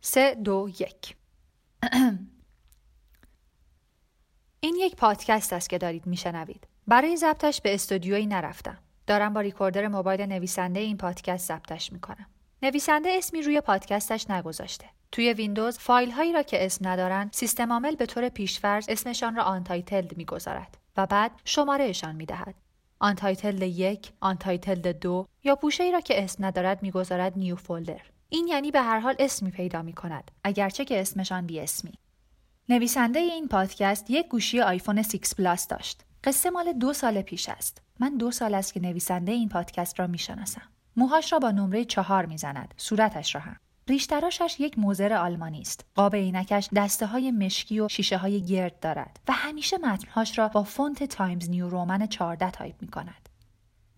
سه دو یک. این یک پادکست است که دارید میشنوید. برای ضبطش به استودیویی نرفتم. دارم با recorder موبایل نویسنده این پادکست ضبطش می‌کنم. نویسنده اسمی روی پادکستش نگذاشته. توی ویندوز فایل هایی را که اسم ندارن سیستم عامل به طور پیشفرض اسمشان را untitled می‌گذارد و بعد شمارهشان می‌دهد. untitled یک، untitled دو یا پوشه ای را که اسم ندارد می‌گذارد new folder. این یعنی به هر حال اسمی پیدا می کند اگرچه که اسمشان بی اسمی. نویسنده این پادکست یک گوشی آیفون 6 پلاس داشت. قصه مال دو سال پیش است. من دو سال است که نویسنده این پادکست را می‌شناسم. موهاش را با نمره چهار می‌زند. صورتش را هم. ریشتراشش یک موزر آلمانی است. قاب عینکش دسته های مشکی و شیشه های گرد دارد و همیشه متنهاش را با فونت Times New Roman 14 تایپ می کند.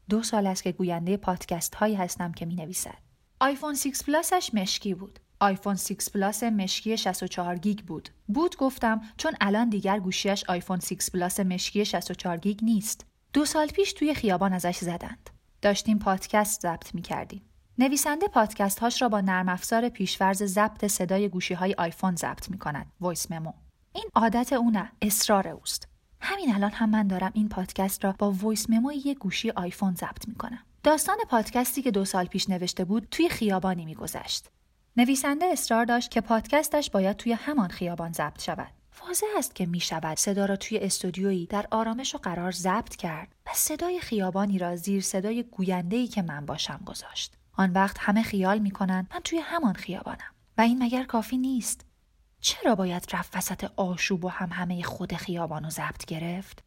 دو سال است که گوینده پادکست هایی هستم که می نویسد. آیفون 6 پلاسش مشکی بود. آیفون 6 پلاس مشکی 64 گیگ بود. بود گفتم چون الان دیگر گوشیش آیفون 6 پلاس مشکی 64 گیگ نیست. دو سال پیش توی خیابان ازش زدند. داشتیم پادکست ضبط می کردیم. نویسنده پادکست هاش را با نرم افزار پیشفرض ضبط صدای گوشی های آیفون ضبط می کند. voice memo. این عادت او نه، اصرار اوست. همین الان هم من دارم این پادکست را با voice memo یک گوشی آیفون ضبط می کنم. داستان پادکستی که دو سال پیش نوشته بود توی خیابانی میگذشت. نویسنده اصرار داشت که پادکستش باید توی همان خیابان ضبط شود. واضح است که می شود صدا را توی استودیویی در آرامش و قرار ضبط کرد و صدای خیابانی را زیر صدای گوینده‌ای که من باشم گذاشت. آن وقت همه خیال می کنند من توی همان خیابانم و این مگر کافی نیست. چرا باید رفت وسط آشوب و همهمه خود خیابان و ضبط گرفت؟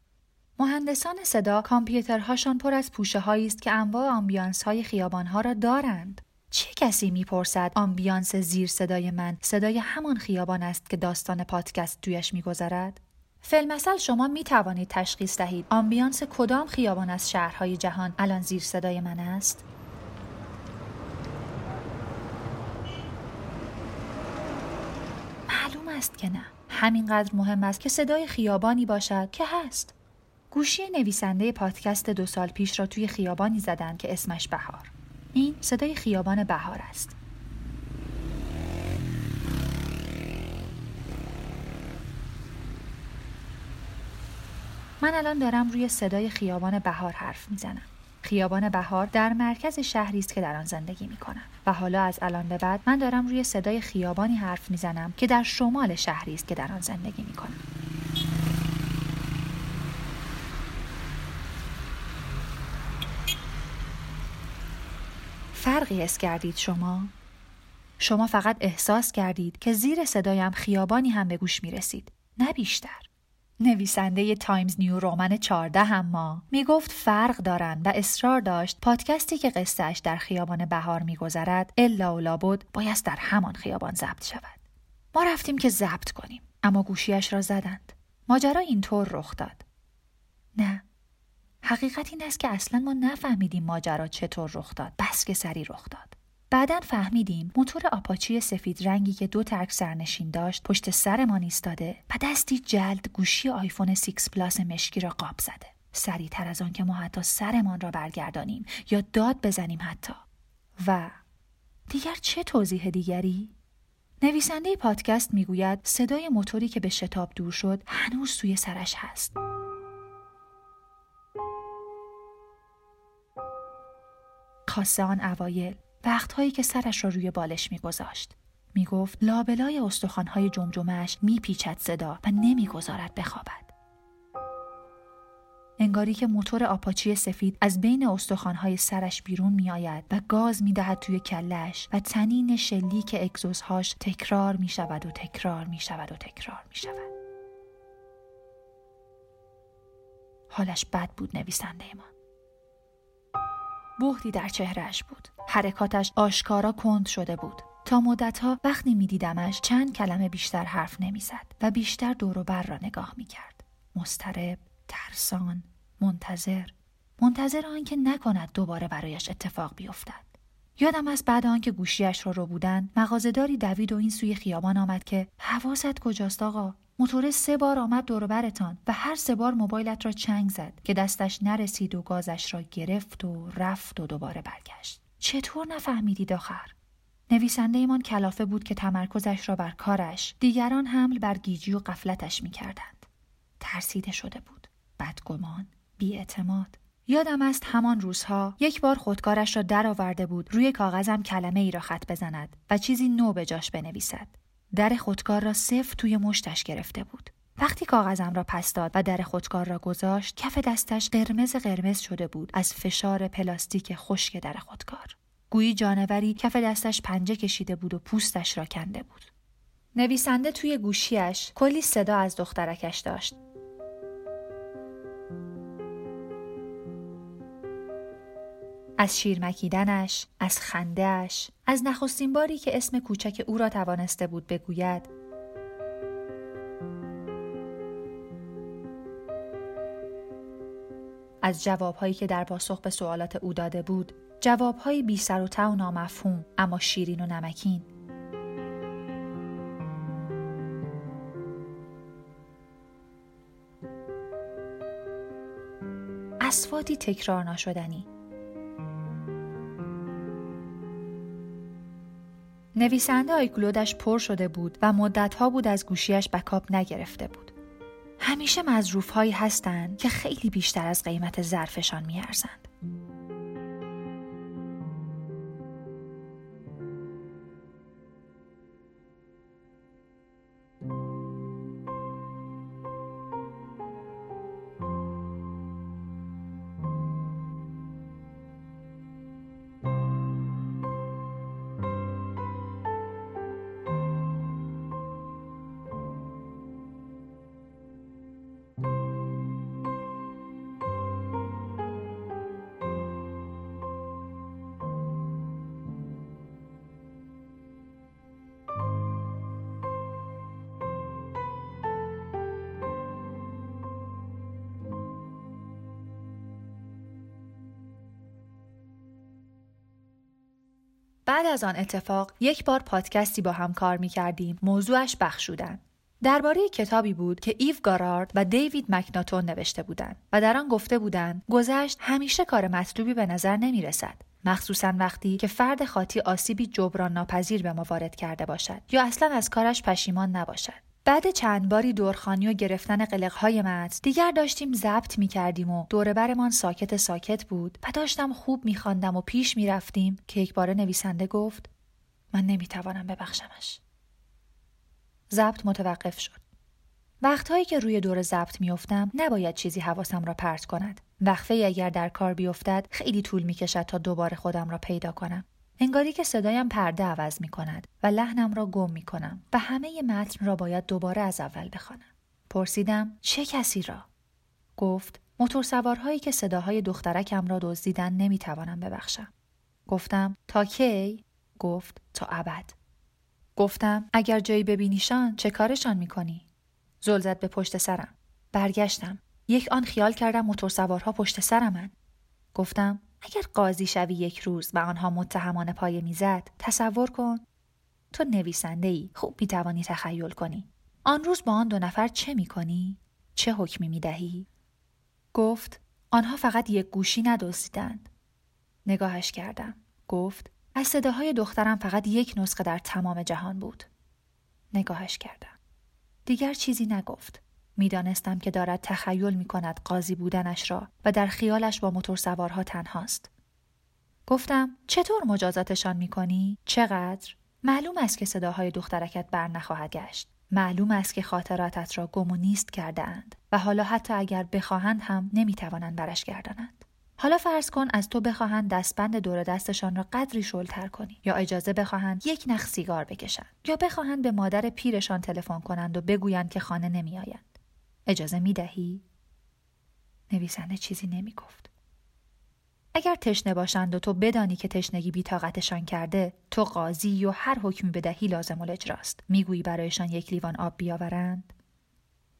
مهندسان صدا کامپیوترهاشان پر از پوشه هایی است که انواع آمبیانس های خیابان ها را دارند. چه کسی می‌پرسد آمبیانس زیر صدای من صدای همان خیابان است که داستان پادکست تویش میگذرد؟ فی‌المثل شما می توانید تشخیص دهید آمبیانس کدام خیابان از شهرهای جهان الان زیر صدای من است؟ معلوم است که نه. همینقدر مهم است که صدای خیابانی باشد که هست. گوشی نویسنده پادکست دو سال پیش را توی خیابانی زدن که اسمش بهار. این صدای خیابان بهار است. من الان دارم روی صدای خیابان بهار حرف می‌زنم. خیابان بهار در مرکز شهری است که در آن زندگی می کنم و حالا از الان به بعد من دارم روی صدای خیابانی حرف می‌زنم که در شمال شهری است که در آن زندگی می کنم. فرقی احساس کردید شما؟ شما فقط احساس کردید که زیر صدایم خیابانی هم به گوش می رسید. نه بیشتر. نویسنده Times New Roman 14 هم ما می گفت فرق دارن و اصرار داشت پادکستی که قصهش در خیابان بهار میگذرد الا و لابد باید در همان خیابان ضبط شود. ما رفتیم که ضبط کنیم اما گوشیش را زدند. ماجرا اینطور رخ داد. نه حقیقت این است که اصلا ما نفهمیدیم ماجرا چطور رخ داد بس که سری رخ داد. بعدا فهمیدیم موتور آپاچی سفید رنگی که دو ترک سرنشین داشت پشت سرمان ایستاده و دستی جلد گوشی آیفون 6 پلاس مشکی را قاب زده. سریعتر از آن که ما حتی سرمان را برگردانیم یا داد بزنیم حتی. و دیگر چه توضیح دیگری؟ نویسنده پادکست می‌گوید صدای موتوری که به شتاب دور شد هنوز توی سرش هست. خاصه آن اوایل وقتهایی که سرش را روی بالش میگذاشت می‌گفت لابلای استخوانهای جمجمهاش میپیچد صدا و نمی‌گذارد بخوابد انگاری که موتور آپاچی سفید از بین استخوانهای سرش بیرون میآید و گاز می‌دهد توی کلش و تنین شلیک اگزوزهاش تکرار می شود و تکرار می شود و تکرار می شود. حالش بد بود نویسنده ما. بهتی در چهرهش بود. حرکاتش آشکارا کند شده بود. تا مدتها وقتی میدیدمش چند کلمه بیشتر حرف نمی‌زد و بیشتر دور و بر را نگاه می‌کرد. مسترب ترسان منتظر. منتظر آنکه نکند دوباره برایش اتفاق بیفتد. یادم از بعد آنکه گوشیش را رو بودن مغازهداری دوید و این سوی خیابان آمد که حواست کجاست آقا؟ موتور سه بار آمد دوربرتان و هر سه بار موبایلت را چنگ زد که دستش نرسید و گازش را گرفت و رفت و دوباره برگشت چطور نفهمیدید آخر نویسنده کلافه بود که تمرکزش را بر کارش دیگران حمل بر گیجی و قفلتش می کردند. ترسیده شده بود. بدگمان. بیاعتماد. یادم است همان روزها یک بار خودکارش را درآورده بود روی کاغذم کلمه ای را خط بزند و چیزی نو به جاش بنویسد. در خودکار را صفر توی مشتش گرفته بود. وقتی کاغذم را پس داد و در خودکار را گذاشت کف دستش قرمز قرمز شده بود از فشار پلاستیک خشک در خودکار. گویی جانوری کف دستش پنجه کشیده بود و پوستش را کنده بود. نویسنده توی گوشیش کلی صدا از دخترکش داشت. از شیر مکیدنش، از خندهش، از نخستین باری که اسم کوچک او را توانسته بود بگوید از جوابهایی که در پاسخ به سوالات او داده بود جوابهایی بی سر و و نامفهوم اما شیرین و نمکین. اسفاتی تکرار ناشدنی. نویسنده آیکلودش پر شده بود و مدتها بود از گوشیش بکاپ نگرفته بود. همیشه مظروف هایی هستند که خیلی بیشتر از قیمت ظرفشان میارزند. بعد از آن اتفاق یک بار پادکستی با هم کار می کردیم موضوعش بخشودن. درباره کتابی بود که ایو گارارد و دیوید مکناتون نوشته بودند و در آن گفته بودند گذشت همیشه کار مطلوبی به نظر نمی رسد مخصوصا وقتی که فرد خاطی آسیبی جبران ناپذیر به ما وارد کرده باشد یا اصلا از کارش پشیمان نباشد. بعد چند باری دورخانی و گرفتن قلقهای متن دیگر داشتیم ضبط می کردیم و دوربرمان ساکت ساکت بود و داشتم خوب می و پیش می رفتیم که یک بار نویسنده گفت من نمی توانم ببخشمش. ضبط متوقف شد. وقتهایی که روی دور ضبط میافتم نباید چیزی حواسم را پرت کند. وقفه اگر در کار بیفتد خیلی طول می کشد تا دوباره خودم را پیدا کنم. انگاری که صدایم پرده عوض می کند و لحنم را گم می کنم و همه متن را باید دوباره از اول بخوانم. پرسیدم چه کسی را؟ گفت موتورسوارهایی که صداهای دخترکم را دزدیدن نمی‌توانم ببخشم. گفتم تا کی؟ گفت تا ابد. گفتم اگر جایی ببینیشان چه کارشان می‌کنی؟ زل زد به پشت سرم. برگشتم. یک آن خیال کردم موتورسوارها پشت سرمن. گفتم اگر قاضی شوی یک روز و آنها متهمانه پای می‌زد تصور کن تو نویسنده ای خوب می توانی تخیل کنی. آن روز با آن دو نفر چه می کنی؟ چه حکمی می دهی؟ گفت آنها فقط یک گوشی ندوزیدند نگاهش کردم. گفت از صداهای دخترم فقط یک نسخه در تمام جهان بود. نگاهش کردم. دیگر چیزی نگفت. می‌دانستم که دارد تخیل می کند قاضی بودنش را و در خیالش با موتور سوارها تنهاست. گفتم چطور مجازاتشان می کنی؟ چقدر؟ معلوم است که صداهای دخترکت بر نخواهد گشت. معلوم است که خاطراتت را گم و نیست کرده اند و حالا حتی اگر بخواهند هم نمی‌توانند برش گردانند. حالا فرض کن از تو بخواهند دستبند دور دستشان را قدری شلتر کنی یا اجازه بخواهند یک نخ سیگار بکشند یا بخواهند به مادر پیرشان تلفن کنند و بگویند که خانه نمیآیند اجازه می دهی؟ نویسنده چیزی نمی گفت. اگر تشنه باشند و تو بدانی که تشنگی بیتاقتشان کرده تو قاضی و هر حکمی بدهی لازم الاجراست می‌گویی برایشان یک لیوان آب بیاورند؟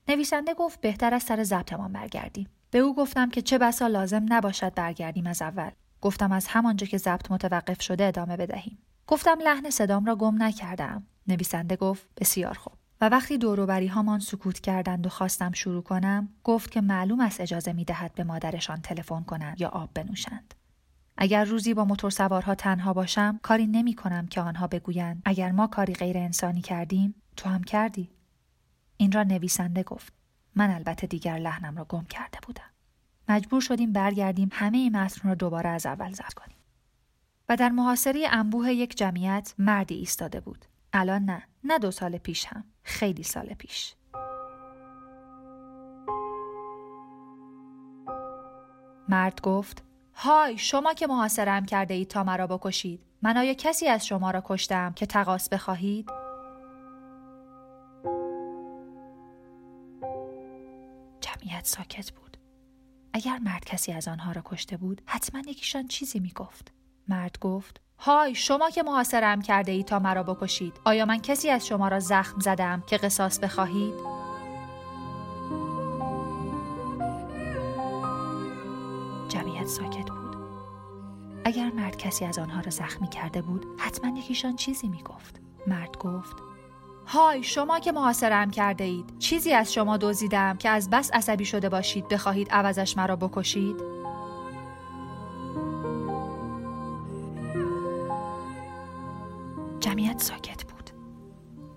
نویسنده گفت بهتر از سر ضبطمان برگردیم. به او گفتم که چه بسا لازم نباشد برگردیم از اول. گفتم از همانجا که ضبط متوقف شده ادامه بدهیم. گفتم لحن صدام را گم نکردم. نویسنده گفت بسیار خوب. و وقتی دوروبری هامان سکوت کردند و خواستم شروع کنم گفت که معلوم است اجازه می دهد به مادرشان تلفن کنند یا آب بنوشند. اگر روزی با موتورسوارها تنها باشم کاری نمی کنم که آنها بگویند اگر ما کاری غیر انسانی کردیم تو هم کردی. این را نویسنده گفت. من البته دیگر لحنم را گم کرده بودم. مجبور شدیم برگردیم همه متن را دوباره از اول ضبط کنیم. و در محاصره انبوه یک جمعیت مردی ایستاده بود. الان نه نه دو سال پیش هم خیلی سال پیش. مرد گفت های شما که محاصرم کرده اید تا مرا بکشید من آیا کسی از شما را کشتم که تقاس بخواهید؟ جمعیت ساکت بود. اگر مرد کسی از آنها را کشته بود حتما یکیشان چیزی می گفت مرد گفت های شما که محاصرم کرده اید تا مرا بکشید. آیا من کسی از شما را زخم زدم که قصاص بخواهید؟ ساکت بود. اگر مرد کسی از آنها را زخمی کرده بود حتما یکیشان چیزی می‌گفت. مرد گفت های شما که محاصرم کرده اید چیزی از شما دزدیدم که از بس عصبی شده باشید بخواهید عوضش مرا بکشید؟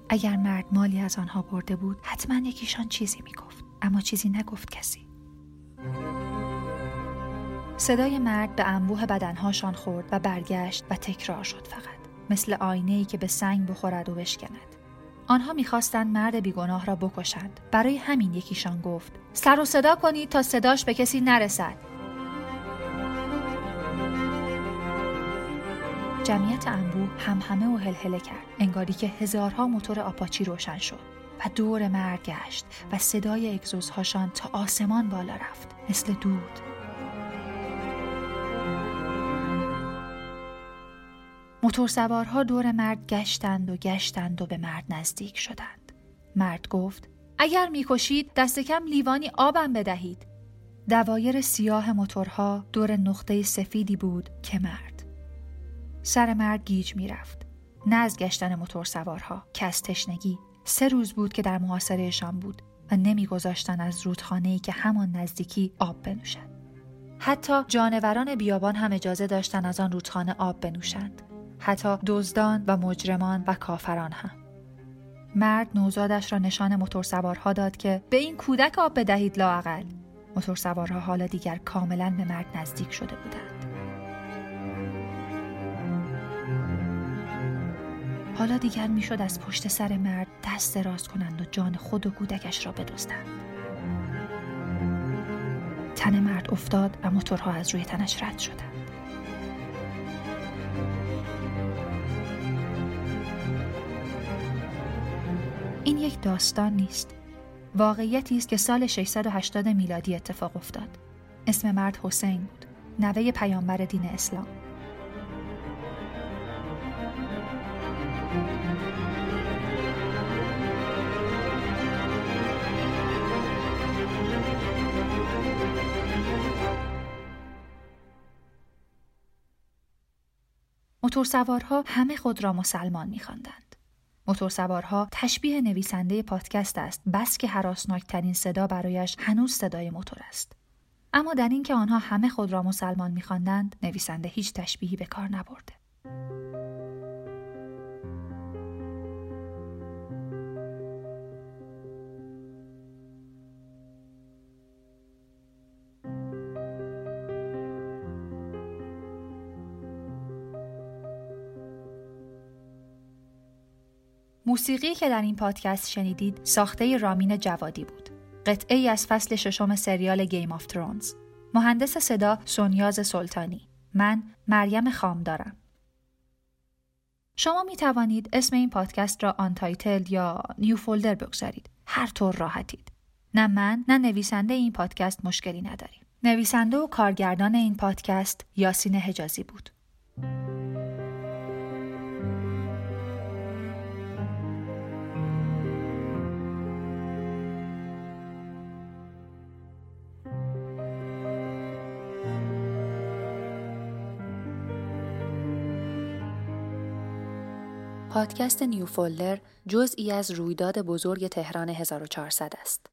اگر مرد مالی از آنها برده بود حتما یکیشان چیزی می‌گفت. اما چیزی نگفت کسی. صدای مرد به انبوه بدنهاشان خورد و برگشت و تکرار شد فقط. مثل آینه ای که به سنگ بخورد و بشکند. آنها می‌خواستند مرد بیگناه را بکشند. برای همین یکیشان گفت سر و صدا کنید تا صداش به کسی نرسد. جمعیت انبوه هم همه و هلهله کرد انگاری که هزارها موتور آپاچی روشن شد و دور مرد گشت و صدای اگزوزهاشان تا آسمان بالا رفت مثل دود موتورسوارها دور مرد گشتند و گشتند و به مرد نزدیک شدند. مرد گفت اگر می‌کشید دست کم لیوانی آبم بدهید. دوایر سیاه موتورها دور نقطه سفیدی بود که مرد. سر مرد گیج می‌رفت. نه از گشتن موتورسوارها که از تشنگی سه روز بود که در محاصرهشان بود و نمیگذاشتن از رودخانه که همان نزدیکی آب بنوشد. حتی جانوران بیابان هم اجازه داشتن از آن رودخانه آب بنوشند. حتی دزدان و مجرمان و کافران هم مرد نوزادش را نشان موتورسوارها داد که به این کودک آب بدهید لااقل موتورسوارها حالا دیگر کاملا به مرد نزدیک شده بودند حالا دیگر می‌شد از پشت سر مرد دست دراز کنند و جان خود و کودکش را بدزدند. تن مرد افتاد و موتورها از روی تنش رد شدند. این یک داستان نیست. واقعیتی است که سال 680 میلادی اتفاق افتاد. اسم مرد حسین بود. نوه پیامبر دین اسلام. موتورسوارها همه خود را مسلمان می‌خواندند. موتورسوارها تشبیه نویسنده پادکست است بس که حراسناکترین صدا برایش هنوز صدای موتور است اما در اینکه آنها همه خود را مسلمان میخواندند نویسنده هیچ تشبیهی به کار نبرده موسیقی که در این پادکست شنیدید ساخته رامین جوادی بود. قطعه ای از فصل ششم سریال Game of Thrones. مهندس صدا سونیاز سلطانی. من مریم خام دارم. شما می توانید اسم این پادکست را Untitled یا New Folder بگذارید. هر طور راحتید. نه من نه نویسنده این پادکست مشکلی نداریم. نویسنده و کارگردان این پادکست یاسین حجازی بود. پادکست نیو فولدر جزئی از رویداد بزرگ تهران 1400 است.